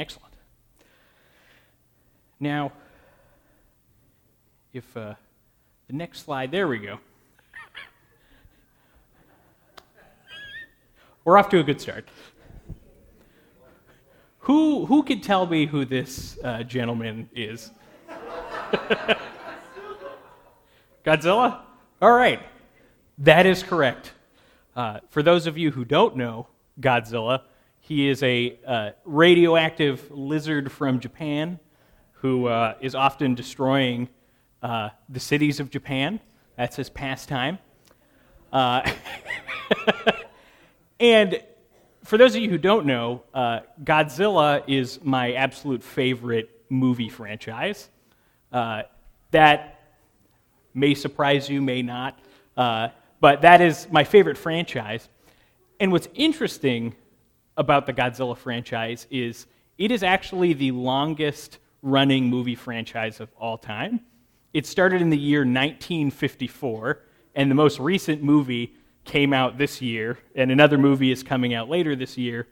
Excellent. Now, if uh, the next slide, there we go. We're off to a good start. Who, who can tell me who this uh, gentleman is? Godzilla? All right. That is correct. Uh, for those of you who don't know Godzilla, he is a uh, radioactive lizard from Japan who uh, is often destroying uh, the cities of Japan. That's his pastime. Uh, and for those of you who don't know, uh, Godzilla is my absolute favorite movie franchise. Uh, that may surprise you, may not, but that is my favorite franchise. And what's interesting about the Godzilla franchise is it is actually the longest running movie franchise of all time. It started in the year 1954, and the most recent movie came out this year, and another movie is coming out later this year.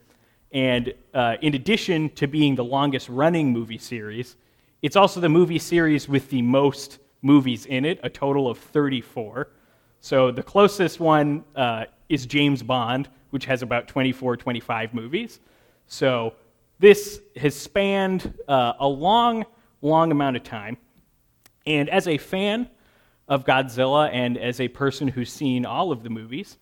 And uh, in addition to being the longest running movie series, it's also the movie series with the most movies in it, a total of 34. So the closest one uh, is James Bond, which has about 24, 25 movies. So this has spanned uh, a long, long amount of time. And as a fan of Godzilla and as a person who's seen all of the movies,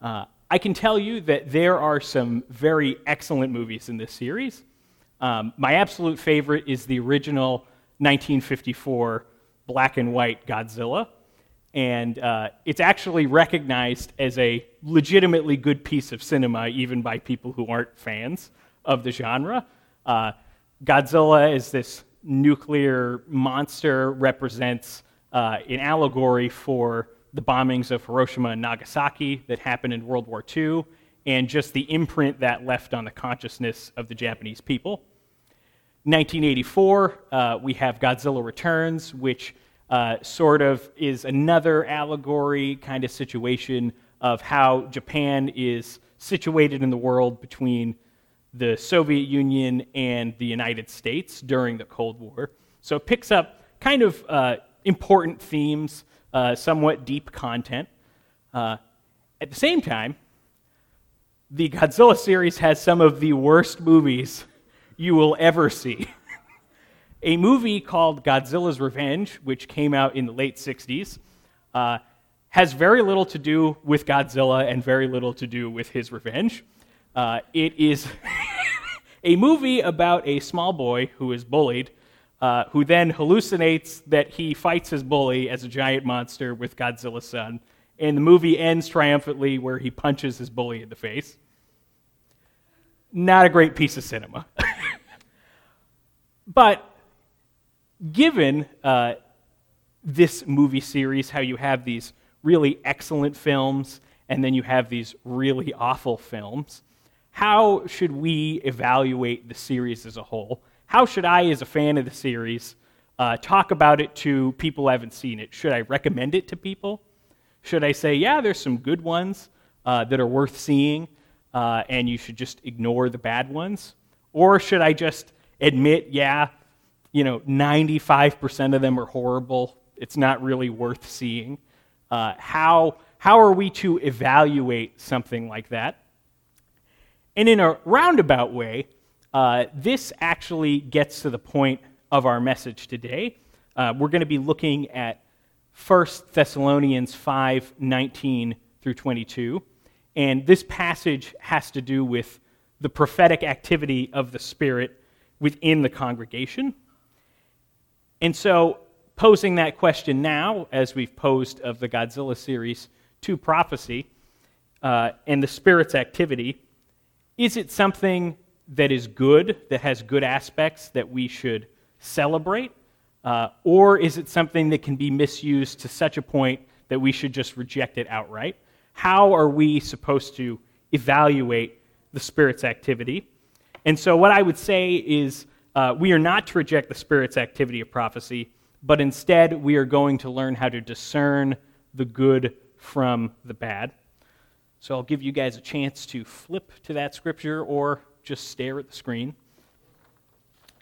uh, I can tell you that there are some very excellent movies in this series. Um, my absolute favorite is the original 1954 black and white Godzilla. And uh, it's actually recognized as a legitimately good piece of cinema, even by people who aren't fans of the genre. Uh, Godzilla is this nuclear monster, represents uh, an allegory for the bombings of Hiroshima and Nagasaki that happened in World War II, and just the imprint that left on the consciousness of the Japanese people. 1984, uh, we have Godzilla Returns, which uh, sort of is another allegory kind of situation of how Japan is situated in the world between the Soviet Union and the United States during the Cold War. So it picks up kind of uh, important themes, uh, somewhat deep content. Uh, at the same time, the Godzilla series has some of the worst movies you will ever see. a movie called Godzilla's Revenge, which came out in the late 60s, uh, has very little to do with Godzilla and very little to do with his revenge. Uh, it is a movie about a small boy who is bullied, uh, who then hallucinates that he fights his bully as a giant monster with Godzilla's son. And the movie ends triumphantly where he punches his bully in the face. Not a great piece of cinema. but given uh, this movie series, how you have these really excellent films and then you have these really awful films, how should we evaluate the series as a whole? How should I, as a fan of the series, uh, talk about it to people who haven't seen it? Should I recommend it to people? Should I say, yeah, there's some good ones uh, that are worth seeing, uh, and you should just ignore the bad ones? Or should I just admit, yeah, you know, 95% of them are horrible. It's not really worth seeing. Uh, how, how are we to evaluate something like that? And in a roundabout way, uh, this actually gets to the point of our message today. Uh, we're going to be looking at 1 Thessalonians 5 19 through 22. And this passage has to do with the prophetic activity of the Spirit within the congregation. And so, posing that question now, as we've posed of the Godzilla series to prophecy uh, and the Spirit's activity, is it something that is good, that has good aspects that we should celebrate? Uh, or is it something that can be misused to such a point that we should just reject it outright? How are we supposed to evaluate the Spirit's activity? And so, what I would say is uh, we are not to reject the Spirit's activity of prophecy, but instead we are going to learn how to discern the good from the bad. So I'll give you guys a chance to flip to that scripture or just stare at the screen.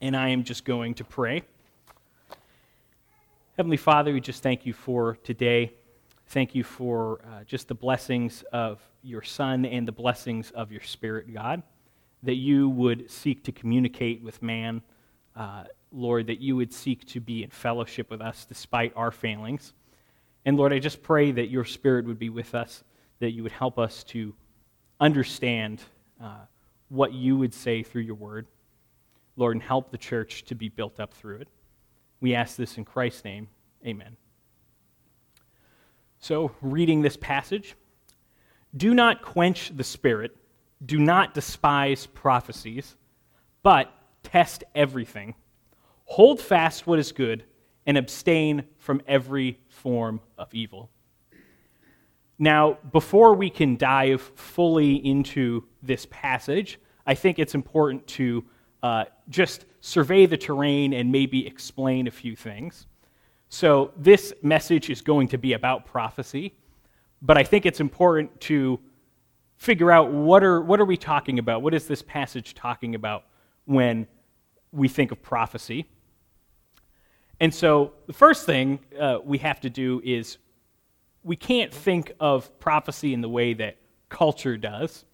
and I am just going to pray. Heavenly Father, we just thank you for today. Thank you for uh, just the blessings of your Son and the blessings of your Spirit, God, that you would seek to communicate with man, uh, Lord, that you would seek to be in fellowship with us despite our failings. And Lord, I just pray that your Spirit would be with us, that you would help us to understand uh, what you would say through your word. Lord, and help the church to be built up through it. We ask this in Christ's name. Amen. So, reading this passage, do not quench the spirit, do not despise prophecies, but test everything. Hold fast what is good, and abstain from every form of evil. Now, before we can dive fully into this passage, I think it's important to uh, just survey the terrain and maybe explain a few things. So, this message is going to be about prophecy, but I think it's important to figure out what are, what are we talking about? What is this passage talking about when we think of prophecy? And so, the first thing uh, we have to do is we can't think of prophecy in the way that culture does.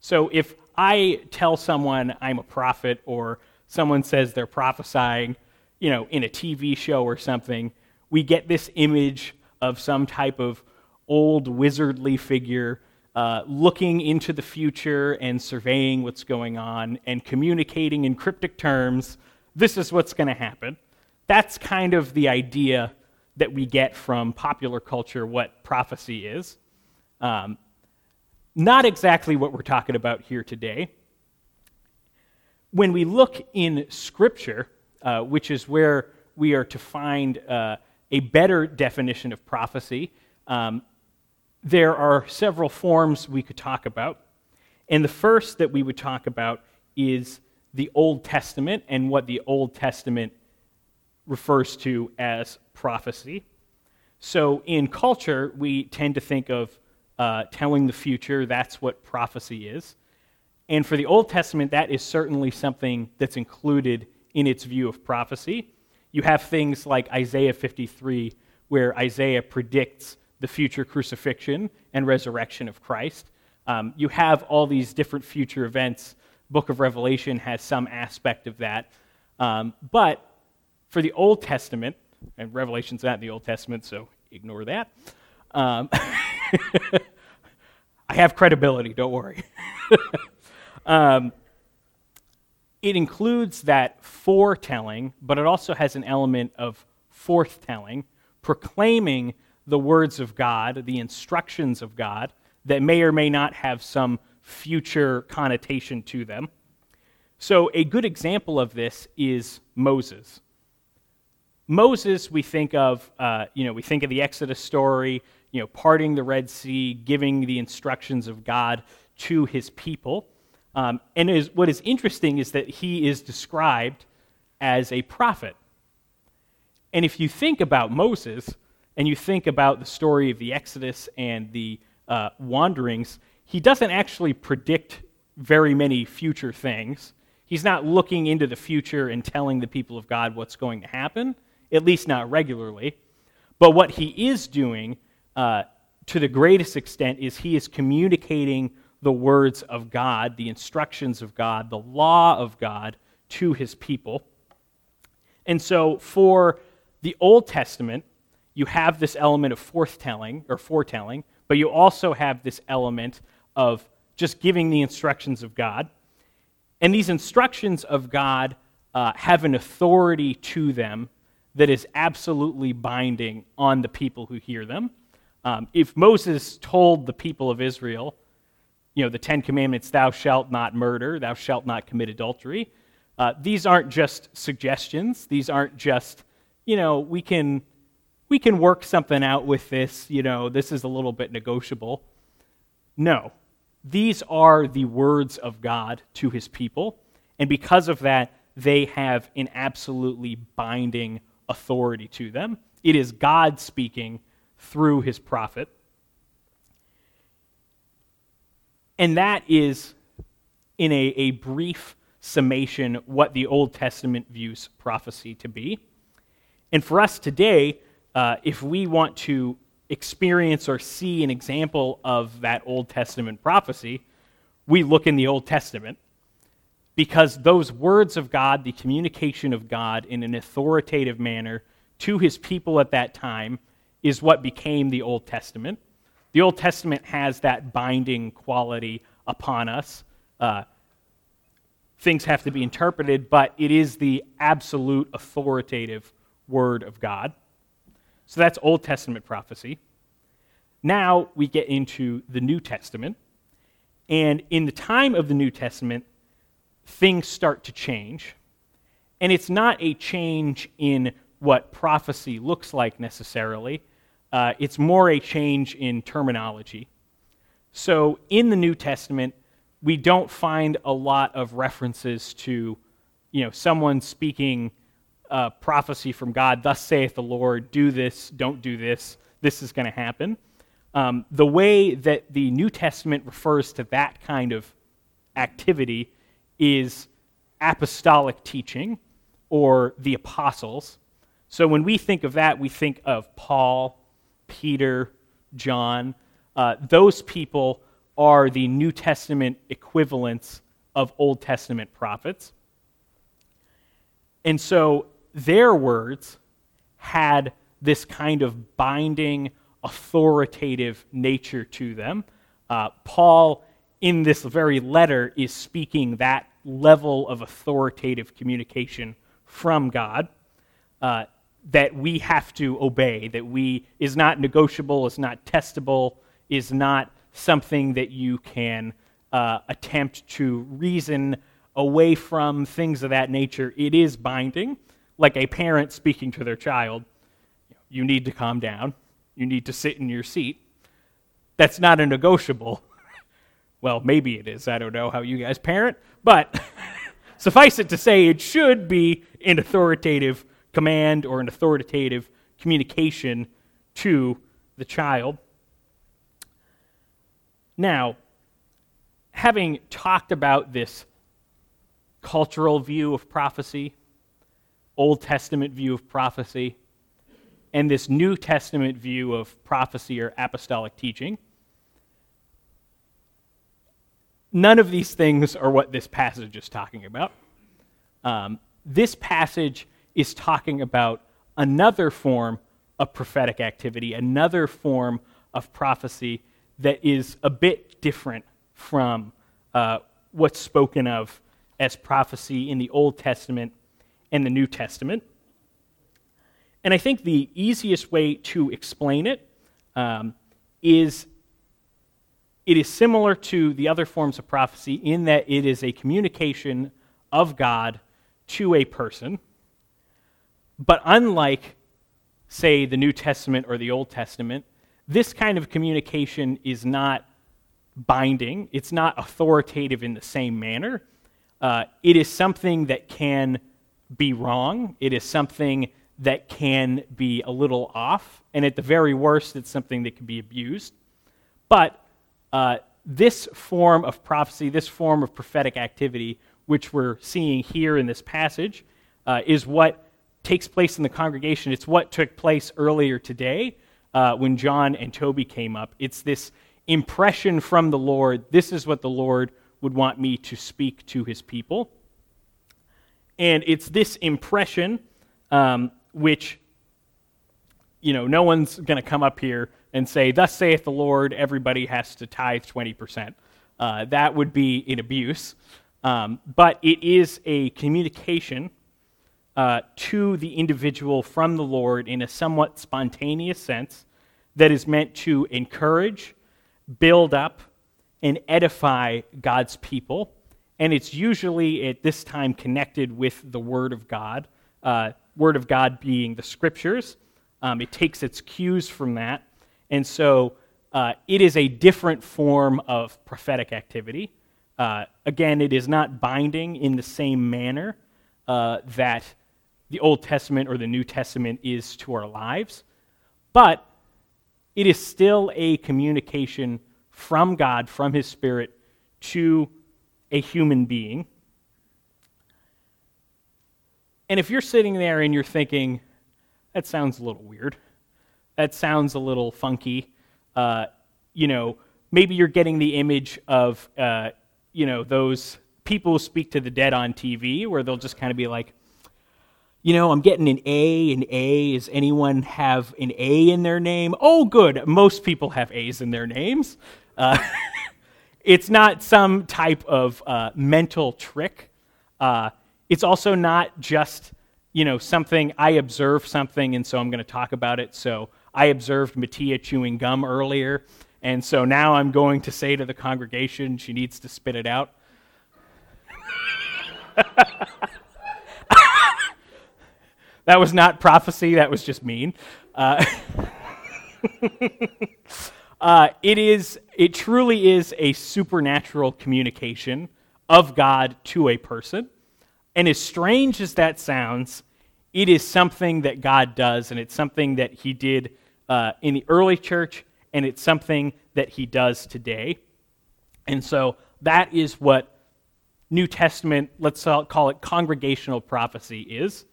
So, if I tell someone I'm a prophet or someone says they're prophesying, you know, in a TV show or something, we get this image of some type of old wizardly figure uh, looking into the future and surveying what's going on and communicating in cryptic terms. This is what's going to happen. That's kind of the idea that we get from popular culture what prophecy is. Um, not exactly what we're talking about here today. When we look in Scripture, uh, which is where we are to find uh, a better definition of prophecy, um, there are several forms we could talk about. And the first that we would talk about is the Old Testament and what the Old Testament refers to as prophecy. So in culture, we tend to think of uh, telling the future, that's what prophecy is. And for the Old Testament, that is certainly something that's included in its view of prophecy. You have things like Isaiah 53, where Isaiah predicts the future crucifixion and resurrection of Christ. Um, you have all these different future events. Book of Revelation has some aspect of that. Um, but for the Old Testament, and Revelation's not in the Old Testament, so ignore that. Um, I have credibility, don't worry. um, it includes that foretelling, but it also has an element of forthtelling, proclaiming the words of God, the instructions of God, that may or may not have some future connotation to them. So, a good example of this is Moses. Moses, we think of, uh, you know, we think of the Exodus story, you know, parting the Red Sea, giving the instructions of God to his people. Um, and is, what is interesting is that he is described as a prophet. And if you think about Moses, and you think about the story of the Exodus and the uh, wanderings, he doesn't actually predict very many future things. He's not looking into the future and telling the people of God what's going to happen, at least not regularly. But what he is doing uh, to the greatest extent is he is communicating the words of God, the instructions of God, the law of God to his people. And so for the Old Testament, you have this element of foretelling or foretelling, but you also have this element of just giving the instructions of God. And these instructions of God uh, have an authority to them that is absolutely binding on the people who hear them. Um, if Moses told the people of Israel, you know, the Ten Commandments, thou shalt not murder, thou shalt not commit adultery, uh, these aren't just suggestions. These aren't just, you know, we can we can work something out with this, you know, this is a little bit negotiable. No. These are the words of God to his people, and because of that, they have an absolutely binding authority to them. It is God speaking through his prophet. And that is, in a, a brief summation what the Old Testament views prophecy to be. And for us today, uh, if we want to experience or see an example of that Old Testament prophecy, we look in the Old Testament because those words of God, the communication of God in an authoritative manner to his people at that time, is what became the Old Testament. The Old Testament has that binding quality upon us. Uh, things have to be interpreted, but it is the absolute authoritative Word of God. So that's Old Testament prophecy. Now we get into the New Testament. And in the time of the New Testament, things start to change. And it's not a change in what prophecy looks like necessarily, uh, it's more a change in terminology. So in the New Testament, we don't find a lot of references to, you know, someone speaking uh, prophecy from God, thus saith the Lord, do this, don't do this, this is going to happen. Um, the way that the New Testament refers to that kind of activity is apostolic teaching or the apostles. So when we think of that, we think of Paul, Peter, John. Uh, those people are the New Testament equivalents of Old Testament prophets. And so their words had this kind of binding, authoritative nature to them. Uh, Paul, in this very letter, is speaking that level of authoritative communication from God. Uh, that we have to obey, that we is not negotiable, is not testable, is not something that you can uh, attempt to reason away from, things of that nature. It is binding, like a parent speaking to their child. You need to calm down. You need to sit in your seat. That's not a negotiable. well, maybe it is. I don't know how you guys parent, but suffice it to say, it should be an authoritative command or an authoritative communication to the child. Now, having talked about this cultural view of prophecy, Old Testament view of prophecy, and this New Testament view of prophecy or apostolic teaching, none of these things are what this passage is talking about. Um, this passage is talking about another form of prophetic activity, another form of prophecy that is a bit different from uh, what's spoken of as prophecy in the Old Testament and the New Testament. And I think the easiest way to explain it um, is it is similar to the other forms of prophecy in that it is a communication of God to a person. But unlike, say, the New Testament or the Old Testament, this kind of communication is not binding, it's not authoritative in the same manner. Uh, it is something that can be wrong, it is something that can be a little off, and at the very worst, it's something that can be abused. But uh, this form of prophecy, this form of prophetic activity, which we're seeing here in this passage, uh, is what takes place in the congregation. It's what took place earlier today uh, when John and Toby came up. It's this impression from the Lord this is what the Lord would want me to speak to his people. And it's this impression um, which, you know, no one's going to come up here and say, Thus saith the Lord, everybody has to tithe 20%. Uh, that would be an abuse. Um, but it is a communication uh, to the individual from the Lord in a somewhat spontaneous sense that is meant to encourage, build up, and edify God's people. And it's usually at this time connected with the Word of God, uh, Word of God being the Scriptures. Um, it takes its cues from that. And so uh, it is a different form of prophetic activity. Uh, again, it is not binding in the same manner uh, that the Old Testament or the New Testament is to our lives, but it is still a communication from God, from His Spirit, to a human being. and if you're sitting there and you're thinking, that sounds a little weird, that sounds a little funky, uh, you know, maybe you're getting the image of, uh, you know, those people who speak to the dead on TV where they'll just kind of be like, you know, I'm getting an A, an A. Does anyone have an A in their name? Oh, good. Most people have A's in their names. Uh, it's not some type of uh, mental trick. Uh, it's also not just, you know, something I observe something and so I'm going to talk about it. So I observed Mattia chewing gum earlier, and so now I'm going to say to the congregation she needs to spit it out. that was not prophecy, that was just mean. Uh, uh, it is, it truly is a supernatural communication of God to a person. And as strange as that sounds, it is something that God does, and it's something that He did uh, in the early church, and it's something that He does today. And so that is what New Testament, let's call it congregational prophecy, is.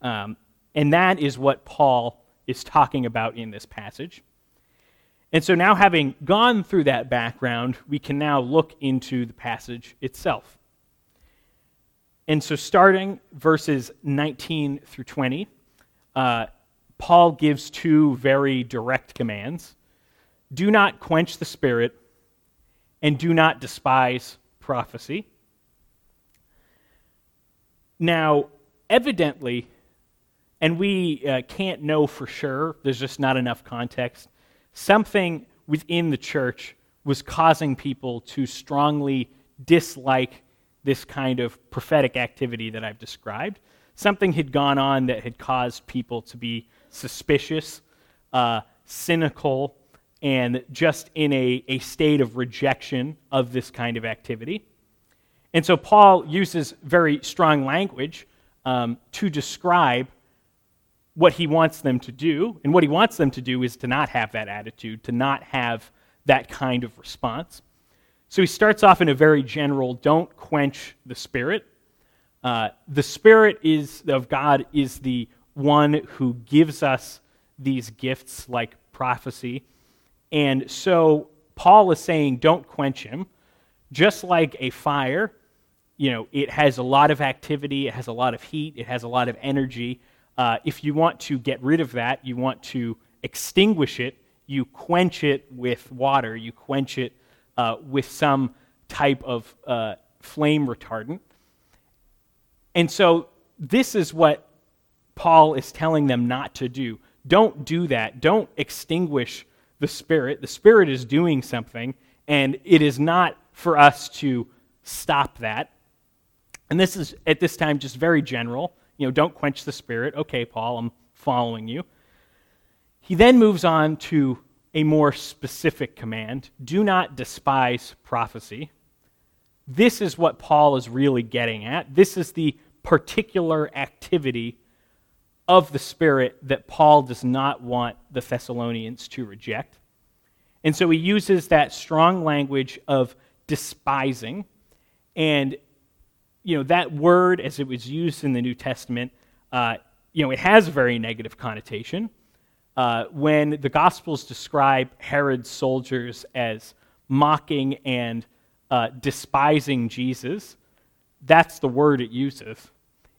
Um, and that is what Paul is talking about in this passage. And so now, having gone through that background, we can now look into the passage itself. And so, starting verses 19 through 20, uh, Paul gives two very direct commands do not quench the spirit, and do not despise prophecy. Now, evidently, and we uh, can't know for sure, there's just not enough context, something within the church was causing people to strongly dislike this kind of prophetic activity that I've described. Something had gone on that had caused people to be suspicious, uh, cynical, and just in a, a state of rejection of this kind of activity. And so Paul uses very strong language um, to describe what he wants them to do. And what he wants them to do is to not have that attitude, to not have that kind of response. So he starts off in a very general don't quench the spirit. Uh, the spirit is of God is the one who gives us these gifts like prophecy. And so Paul is saying don't quench him. Just like a fire, you know, it has a lot of activity, it has a lot of heat, it has a lot of energy. Uh, if you want to get rid of that, you want to extinguish it, you quench it with water, you quench it uh, with some type of uh, flame retardant. And so this is what Paul is telling them not to do. Don't do that. Don't extinguish the Spirit. The Spirit is doing something, and it is not for us to stop that. And this is, at this time, just very general. You know, don't quench the Spirit. Okay, Paul, I'm following you. He then moves on to a more specific command do not despise prophecy. This is what Paul is really getting at. This is the particular activity of the Spirit that Paul does not want the Thessalonians to reject. And so he uses that strong language of despising. And, you know, that word, as it was used in the New Testament, uh, you know, it has a very negative connotation. Uh, when the Gospels describe Herod's soldiers as mocking and uh, despising Jesus, that's the word it uses.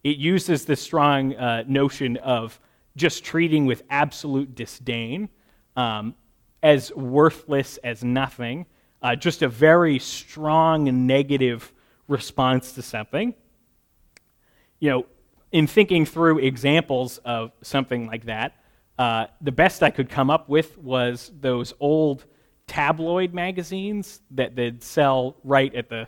It uses this strong uh, notion of just treating with absolute disdain, um, as worthless as nothing, uh, just a very strong negative response to something. You know, in thinking through examples of something like that, uh, the best I could come up with was those old tabloid magazines that they'd sell right at the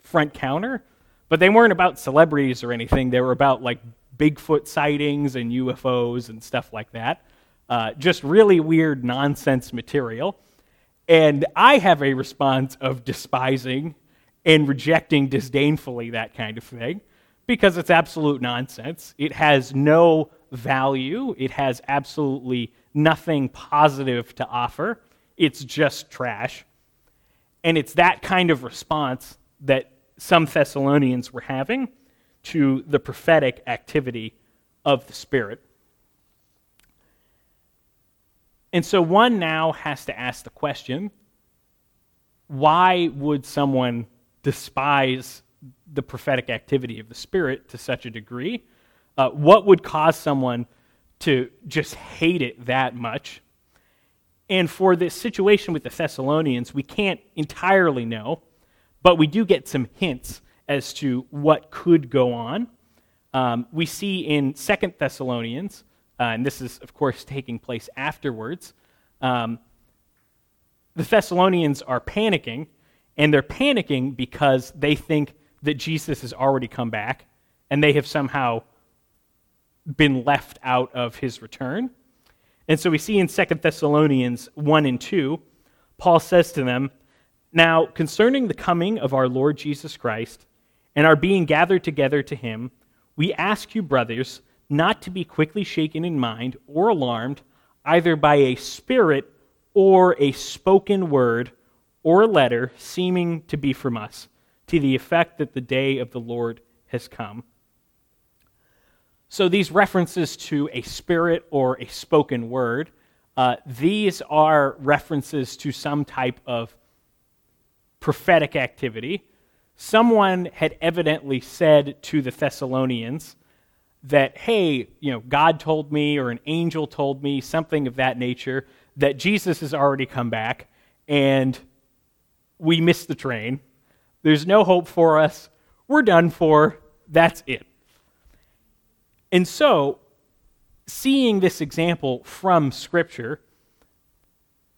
front counter. But they weren't about celebrities or anything. They were about like Bigfoot sightings and UFOs and stuff like that. Uh, just really weird nonsense material. And I have a response of despising and rejecting disdainfully that kind of thing because it's absolute nonsense. It has no value, it has absolutely nothing positive to offer. It's just trash. And it's that kind of response that some Thessalonians were having. to the prophetic activity of the Spirit. And so one now has to ask the question why would someone despise the prophetic activity of the Spirit to such a degree? Uh, what would cause someone to just hate it that much? And for this situation with the Thessalonians, we can't entirely know, but we do get some hints as to what could go on. Um, we see in Second Thessalonians, uh, and this is, of course, taking place afterwards, um, the Thessalonians are panicking, and they're panicking because they think that Jesus has already come back, and they have somehow been left out of his return. And so we see in 2 Thessalonians 1 and 2, Paul says to them, Now, concerning the coming of our Lord Jesus Christ and our being gathered together to him, we ask you, brothers, not to be quickly shaken in mind or alarmed, either by a spirit or a spoken word or a letter seeming to be from us, to the effect that the day of the Lord has come so these references to a spirit or a spoken word, uh, these are references to some type of prophetic activity. Someone had evidently said to the Thessalonians that, hey, you know, God told me or an angel told me, something of that nature, that Jesus has already come back and we missed the train. There's no hope for us. We're done for. That's it. And so, seeing this example from Scripture,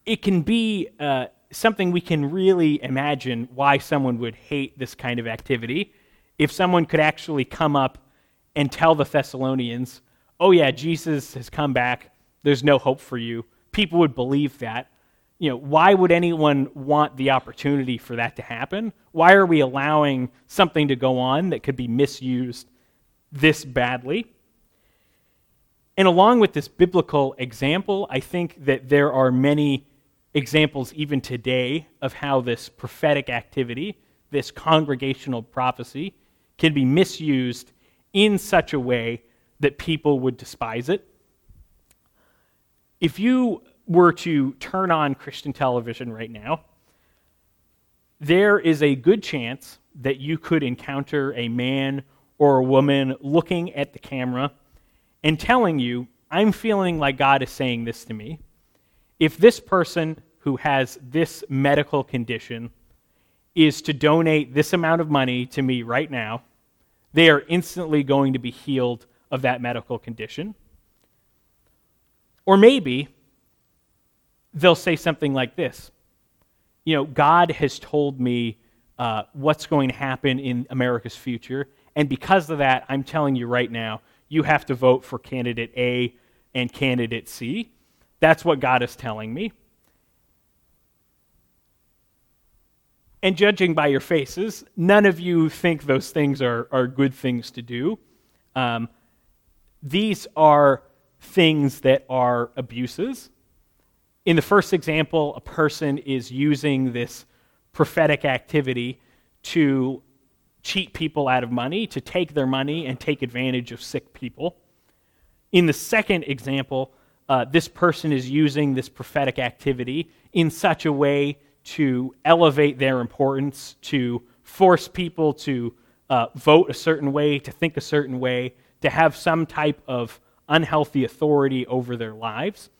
it can be uh, something we can really imagine why someone would hate this kind of activity. If someone could actually come up and tell the Thessalonians, oh, yeah, Jesus has come back, there's no hope for you, people would believe that. You know, why would anyone want the opportunity for that to happen? Why are we allowing something to go on that could be misused this badly? And along with this biblical example, I think that there are many examples even today of how this prophetic activity, this congregational prophecy, can be misused in such a way that people would despise it. If you were to turn on Christian television right now, there is a good chance that you could encounter a man or a woman looking at the camera and telling you, I'm feeling like God is saying this to me. If this person who has this medical condition is to donate this amount of money to me right now, they are instantly going to be healed of that medical condition. Or maybe they'll say something like this You know, God has told me uh, what's going to happen in America's future, and because of that, I'm telling you right now, you have to vote for candidate A and candidate C. That's what God is telling me. And judging by your faces, none of you think those things are, are good things to do. Um, these are things that are abuses. In the first example, a person is using this prophetic activity to cheat people out of money, to take their money and take advantage of sick people. In the second example, uh, this person is using this prophetic activity in such a way to elevate their importance, to force people to uh, vote a certain way, to think a certain way, to have some type of unhealthy authority over their lives.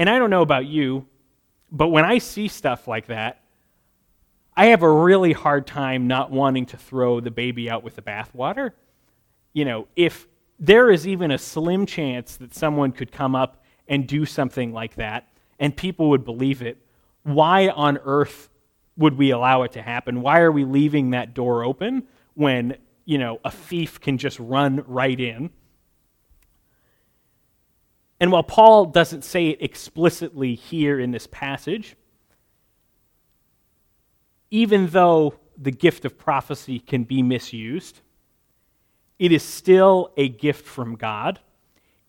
And I don't know about you, but when I see stuff like that, I have a really hard time not wanting to throw the baby out with the bathwater. You know, if there is even a slim chance that someone could come up and do something like that and people would believe it, why on earth would we allow it to happen? Why are we leaving that door open when, you know, a thief can just run right in? And while Paul doesn't say it explicitly here in this passage, even though the gift of prophecy can be misused, it is still a gift from God.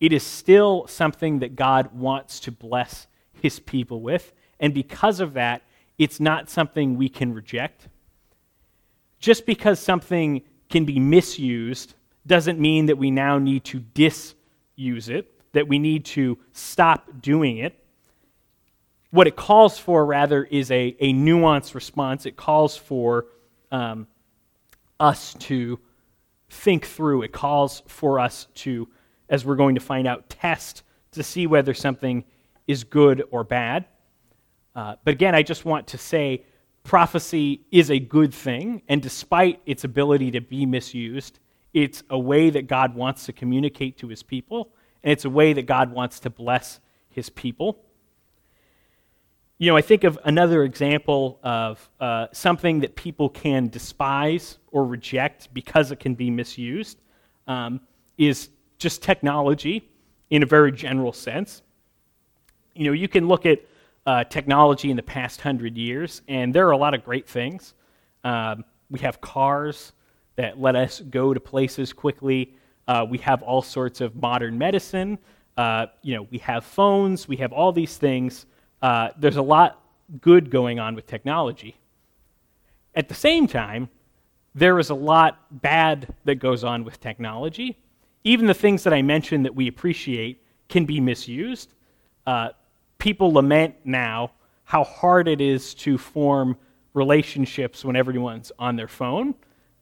It is still something that God wants to bless his people with. And because of that, it's not something we can reject. Just because something can be misused doesn't mean that we now need to disuse it, that we need to stop doing it. What it calls for, rather, is a, a nuanced response. It calls for um, us to think through, it calls for us to, as we're going to find out, test to see whether something is good or bad. Uh, but again, I just want to say prophecy is a good thing, and despite its ability to be misused, it's a way that God wants to communicate to his people, and it's a way that God wants to bless his people. You know, I think of another example of uh, something that people can despise or reject because it can be misused um, is just technology in a very general sense. You know, you can look at uh, technology in the past hundred years, and there are a lot of great things. Um, we have cars that let us go to places quickly. Uh, we have all sorts of modern medicine. Uh, you know, we have phones. We have all these things. Uh, there's a lot good going on with technology. At the same time, there is a lot bad that goes on with technology. Even the things that I mentioned that we appreciate can be misused. Uh, people lament now how hard it is to form relationships when everyone's on their phone,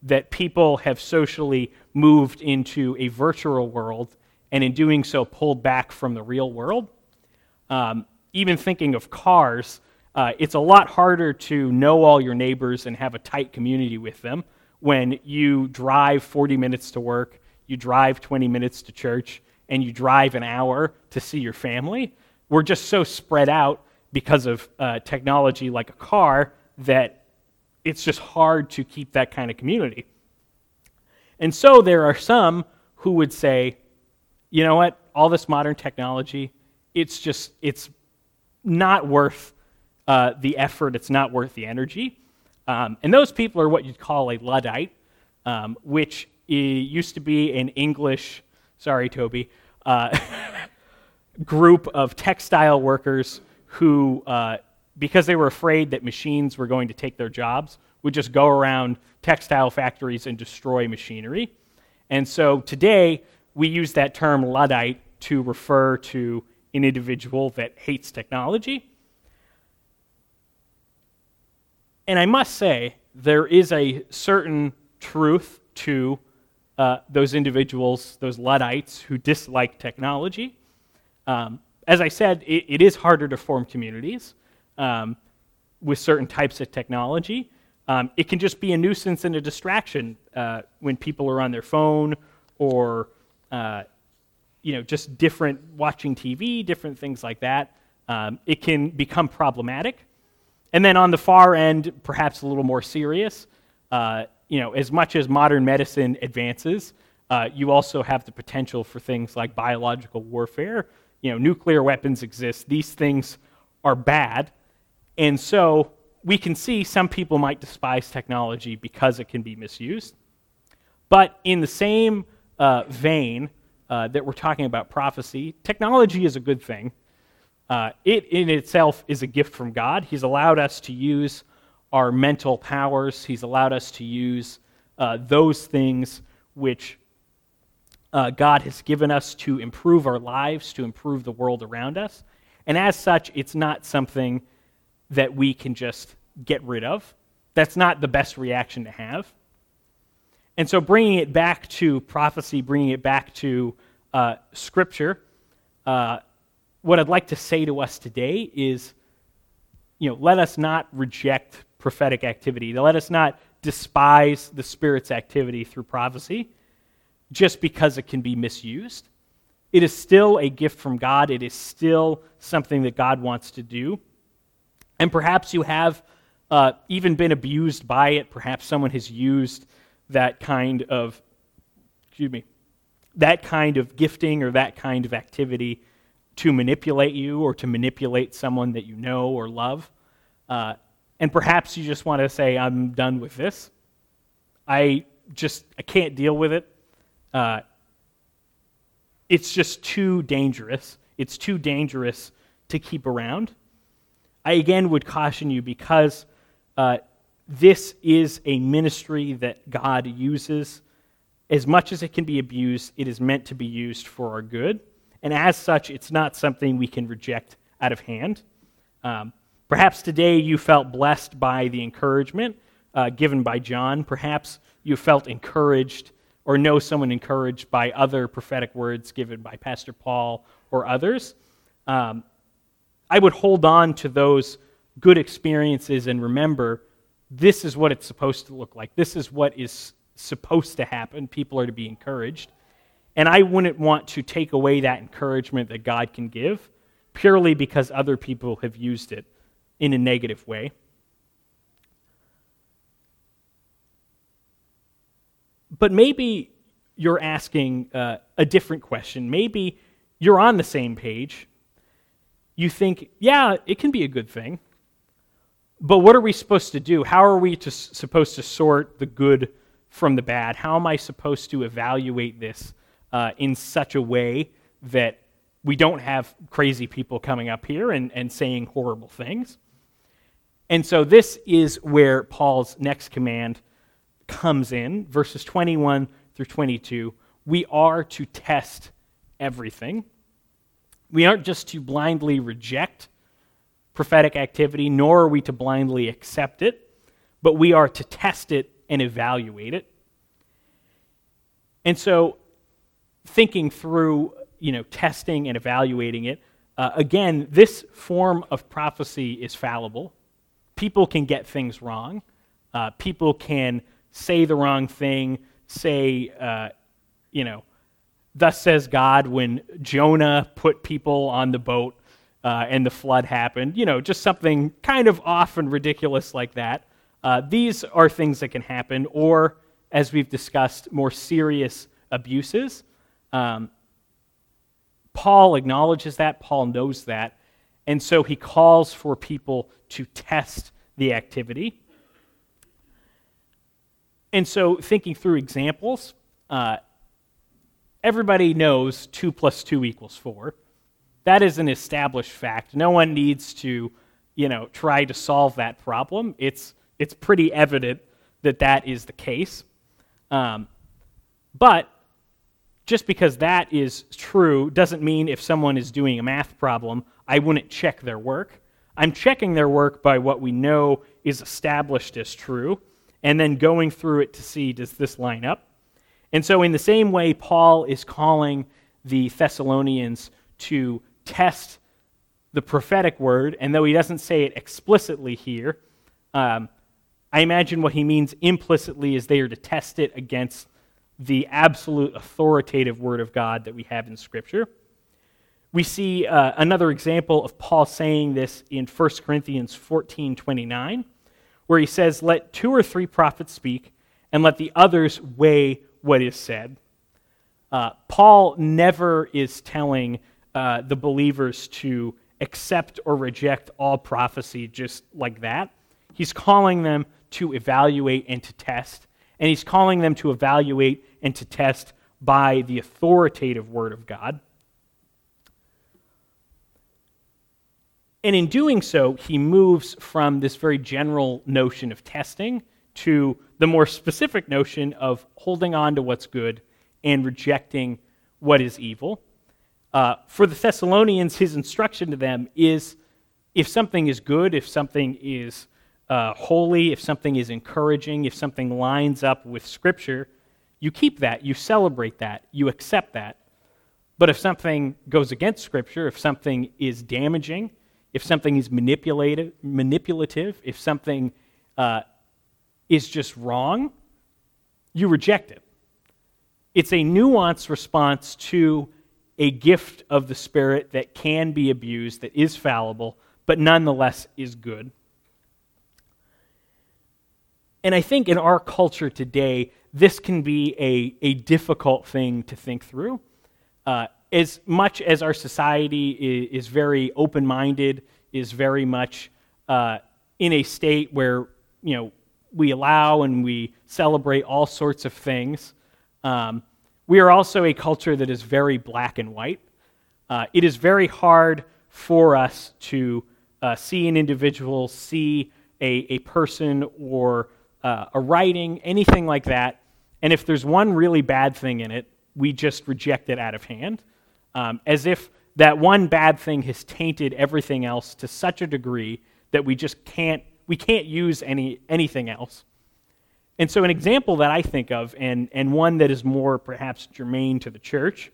that people have socially moved into a virtual world and in doing so pulled back from the real world. Um, even thinking of cars, uh, it's a lot harder to know all your neighbors and have a tight community with them when you drive 40 minutes to work, you drive 20 minutes to church, and you drive an hour to see your family we're just so spread out because of uh, technology like a car that it's just hard to keep that kind of community. And so there are some who would say, you know what, all this modern technology, it's just, it's not worth uh, the effort, it's not worth the energy. Um, and those people are what you'd call a Luddite, um, which used to be an English, sorry, Toby, uh, group of textile workers who, uh, because they were afraid that machines were going to take their jobs, would just go around textile factories and destroy machinery. And so today, we use that term Luddite to refer to an individual that hates technology. And I must say, there is a certain truth to uh, those individuals, those Luddites who dislike technology. Um, as I said, it, it is harder to form communities um, with certain types of technology. Um, it can just be a nuisance and a distraction uh, when people are on their phone or uh, you know just different watching TV, different things like that. Um, it can become problematic. And then on the far end, perhaps a little more serious. Uh, you know, as much as modern medicine advances, uh, you also have the potential for things like biological warfare, you know, nuclear weapons exist. These things are bad. And so we can see some people might despise technology because it can be misused. But in the same uh, vein uh, that we're talking about prophecy, technology is a good thing. Uh, it in itself is a gift from God. He's allowed us to use our mental powers, He's allowed us to use uh, those things which uh, God has given us to improve our lives, to improve the world around us. And as such, it's not something that we can just get rid of. That's not the best reaction to have. And so, bringing it back to prophecy, bringing it back to uh, Scripture, uh, what I'd like to say to us today is, you know, let us not reject prophetic activity. Let us not despise the Spirit's activity through prophecy just because it can be misused. It is still a gift from God. It is still something that God wants to do. And perhaps you have uh, even been abused by it. Perhaps someone has used that kind of, excuse me, that kind of gifting or that kind of activity to manipulate you or to manipulate someone that you know or love. Uh, and perhaps you just want to say, I'm done with this. I just I can't deal with it. Uh, it's just too dangerous. It's too dangerous to keep around. I again would caution you because uh, this is a ministry that God uses. As much as it can be abused, it is meant to be used for our good. And as such, it's not something we can reject out of hand. Um, perhaps today you felt blessed by the encouragement uh, given by John. Perhaps you felt encouraged or know someone encouraged by other prophetic words given by Pastor Paul or others. Um, I would hold on to those good experiences and remember this is what it's supposed to look like. This is what is supposed to happen. People are to be encouraged. And I wouldn't want to take away that encouragement that God can give purely because other people have used it in a negative way. But maybe you're asking uh, a different question. Maybe you're on the same page. You think, yeah, it can be a good thing. But what are we supposed to do? How are we to, supposed to sort the good from the bad? How am I supposed to evaluate this uh, in such a way that we don't have crazy people coming up here and, and saying horrible things? And so this is where Paul's next command comes in, verses 21 through 22. We are to test everything. We aren't just to blindly reject prophetic activity, nor are we to blindly accept it, but we are to test it and evaluate it. And so, thinking through, you know, testing and evaluating it, uh, again, this form of prophecy is fallible. People can get things wrong. Uh, people can say the wrong thing, say, uh, you know, thus says God when Jonah put people on the boat uh, and the flood happened, you know, just something kind of off and ridiculous like that. Uh, these are things that can happen, or as we've discussed, more serious abuses. Um, Paul acknowledges that, Paul knows that, and so he calls for people to test the activity. And so, thinking through examples, uh, everybody knows 2 plus 2 equals 4. That is an established fact. No one needs to, you know, try to solve that problem. It's, it's pretty evident that that is the case. Um, but just because that is true doesn't mean if someone is doing a math problem, I wouldn't check their work. I'm checking their work by what we know is established as true, and then going through it to see does this line up. And so, in the same way, Paul is calling the Thessalonians to test the prophetic word, and though he doesn't say it explicitly here, um, I imagine what he means implicitly is they are to test it against the absolute authoritative word of God that we have in Scripture. We see uh, another example of Paul saying this in 1 Corinthians 14 29, where he says, Let two or three prophets speak, and let the others weigh what is said. Uh, Paul never is telling uh, the believers to accept or reject all prophecy just like that. He's calling them to evaluate and to test. And he's calling them to evaluate and to test by the authoritative Word of God. And in doing so, he moves from this very general notion of testing to the more specific notion of holding on to what's good and rejecting what is evil. Uh, for the Thessalonians, his instruction to them is if something is good, if something is uh, holy, if something is encouraging, if something lines up with Scripture, you keep that, you celebrate that, you accept that. But if something goes against Scripture, if something is damaging, if something is manipulative, manipulative if something uh, is just wrong, you reject it. It's a nuanced response to a gift of the Spirit that can be abused, that is fallible, but nonetheless is good. And I think in our culture today, this can be a, a difficult thing to think through. Uh, as much as our society is, is very open minded, is very much uh, in a state where, you know, we allow and we celebrate all sorts of things. Um, we are also a culture that is very black and white. Uh, it is very hard for us to uh, see an individual, see a, a person or uh, a writing, anything like that. And if there's one really bad thing in it, we just reject it out of hand, um, as if that one bad thing has tainted everything else to such a degree that we just can't we can't use any anything else. And so, an example that I think of, and, and one that is more perhaps germane to the church,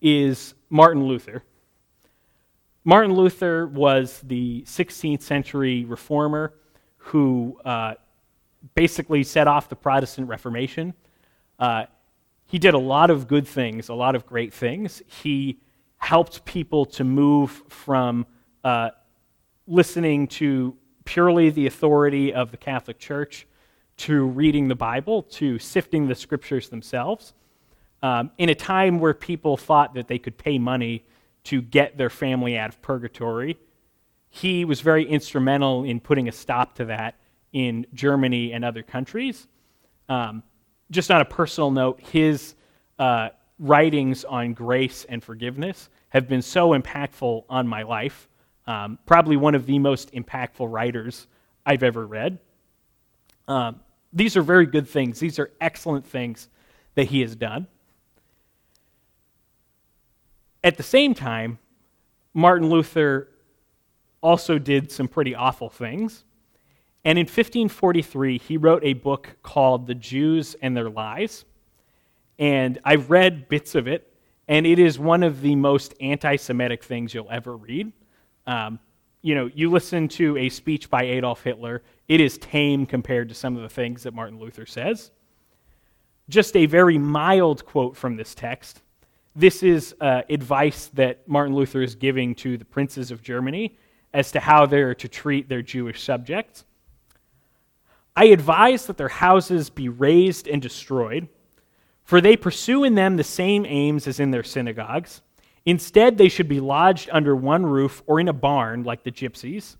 is Martin Luther. Martin Luther was the 16th century reformer who uh, basically set off the Protestant Reformation. Uh, he did a lot of good things, a lot of great things. He helped people to move from uh, listening to purely the authority of the Catholic Church to reading the Bible, to sifting the scriptures themselves. Um, in a time where people thought that they could pay money to get their family out of purgatory, he was very instrumental in putting a stop to that in Germany and other countries. Um, just on a personal note, his uh, writings on grace and forgiveness have been so impactful on my life. Um, probably one of the most impactful writers I've ever read. Um, these are very good things. These are excellent things that he has done. At the same time, Martin Luther also did some pretty awful things. And in 1543, he wrote a book called The Jews and Their Lies. And I've read bits of it, and it is one of the most anti Semitic things you'll ever read. Um, you know, you listen to a speech by Adolf Hitler, it is tame compared to some of the things that Martin Luther says. Just a very mild quote from this text. This is uh, advice that Martin Luther is giving to the princes of Germany as to how they're to treat their Jewish subjects. I advise that their houses be razed and destroyed, for they pursue in them the same aims as in their synagogues. Instead, they should be lodged under one roof or in a barn like the gypsies.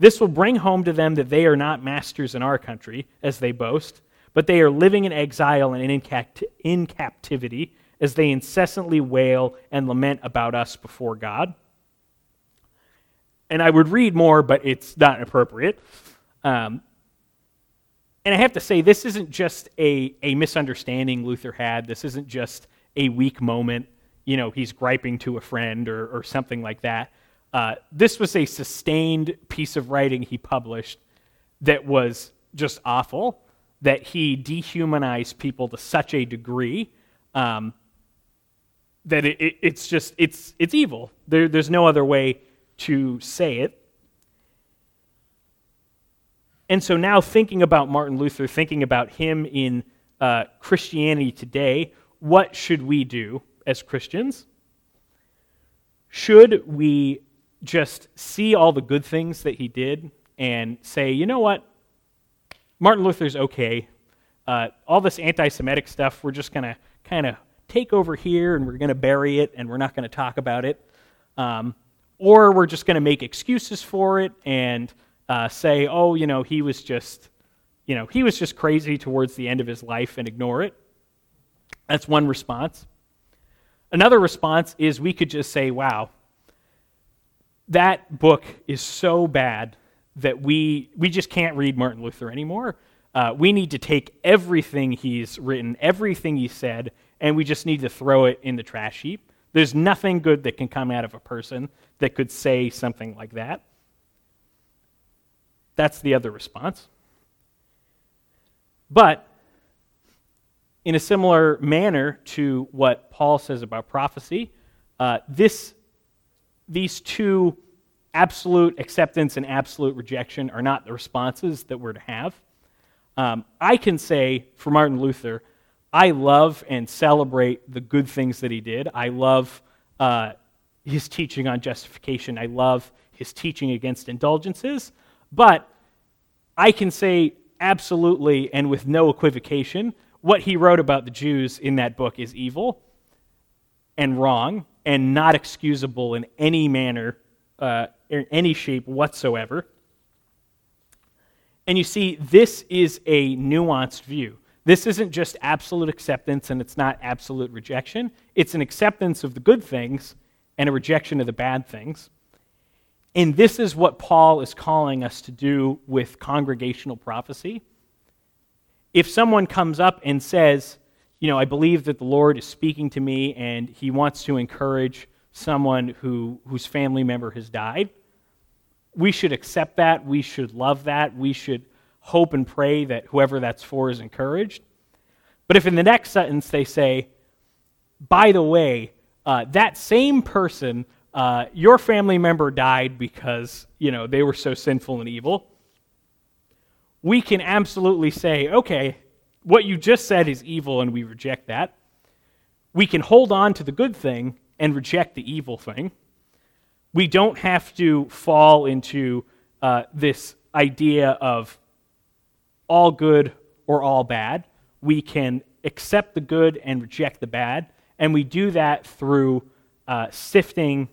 This will bring home to them that they are not masters in our country, as they boast, but they are living in exile and in, in captivity, as they incessantly wail and lament about us before God. And I would read more, but it's not appropriate. Um, and I have to say, this isn't just a, a misunderstanding Luther had. This isn't just a weak moment. You know, he's griping to a friend or, or something like that. Uh, this was a sustained piece of writing he published that was just awful, that he dehumanized people to such a degree um, that it, it, it's just, it's, it's evil. There, there's no other way to say it. And so now, thinking about Martin Luther, thinking about him in uh, Christianity today, what should we do as Christians? Should we just see all the good things that he did and say, you know what? Martin Luther's okay. Uh, all this anti Semitic stuff, we're just going to kind of take over here and we're going to bury it and we're not going to talk about it. Um, or we're just going to make excuses for it and uh, say, oh, you know, he was just, you know, he was just crazy towards the end of his life and ignore it. That's one response. Another response is we could just say, wow, that book is so bad that we, we just can't read Martin Luther anymore. Uh, we need to take everything he's written, everything he said, and we just need to throw it in the trash heap. There's nothing good that can come out of a person that could say something like that. That's the other response. But in a similar manner to what Paul says about prophecy, uh, this, these two absolute acceptance and absolute rejection are not the responses that we're to have. Um, I can say for Martin Luther, I love and celebrate the good things that he did. I love uh, his teaching on justification. I love his teaching against indulgences. But I can say absolutely and with no equivocation what he wrote about the Jews in that book is evil and wrong and not excusable in any manner, uh, in any shape whatsoever. And you see, this is a nuanced view. This isn't just absolute acceptance and it's not absolute rejection. It's an acceptance of the good things and a rejection of the bad things. And this is what Paul is calling us to do with congregational prophecy. If someone comes up and says, you know, I believe that the Lord is speaking to me and he wants to encourage someone who, whose family member has died, we should accept that. We should love that. We should hope and pray that whoever that's for is encouraged. But if in the next sentence they say, by the way, uh, that same person, uh, your family member died because, you know, they were so sinful and evil, we can absolutely say, okay, what you just said is evil and we reject that. We can hold on to the good thing and reject the evil thing. We don't have to fall into uh, this idea of all good or all bad. We can accept the good and reject the bad, and we do that through uh, sifting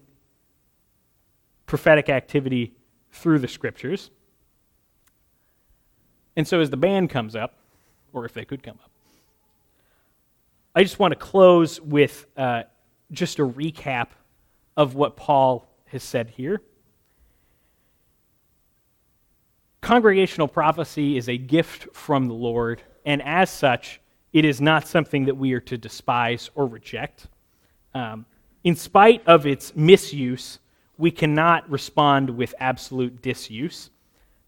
prophetic activity through the scriptures. And so, as the band comes up, or if they could come up, I just want to close with uh, just a recap of what Paul has said here. Congregational prophecy is a gift from the Lord, and as such, it is not something that we are to despise or reject. Um, in spite of its misuse, we cannot respond with absolute disuse.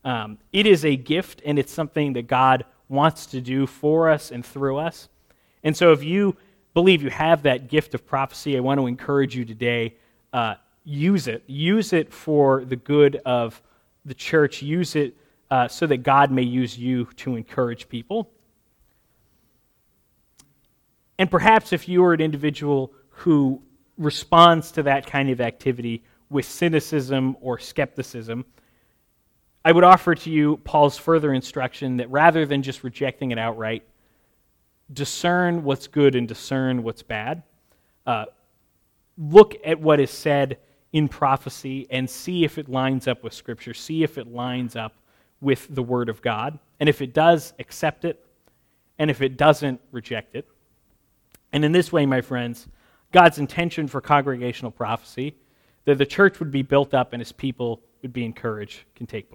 Um, it is a gift, and it's something that God wants to do for us and through us. And so, if you believe you have that gift of prophecy, I want to encourage you today uh, use it. Use it for the good of the church. Use it uh, so that God may use you to encourage people. And perhaps if you are an individual who responds to that kind of activity with cynicism or skepticism, I would offer to you Paul's further instruction that rather than just rejecting it outright, discern what's good and discern what's bad. Uh, look at what is said in prophecy and see if it lines up with Scripture, see if it lines up with the Word of God. And if it does, accept it. And if it doesn't, reject it. And in this way, my friends, God's intention for congregational prophecy, that the church would be built up and his people would be encouraged, can take place.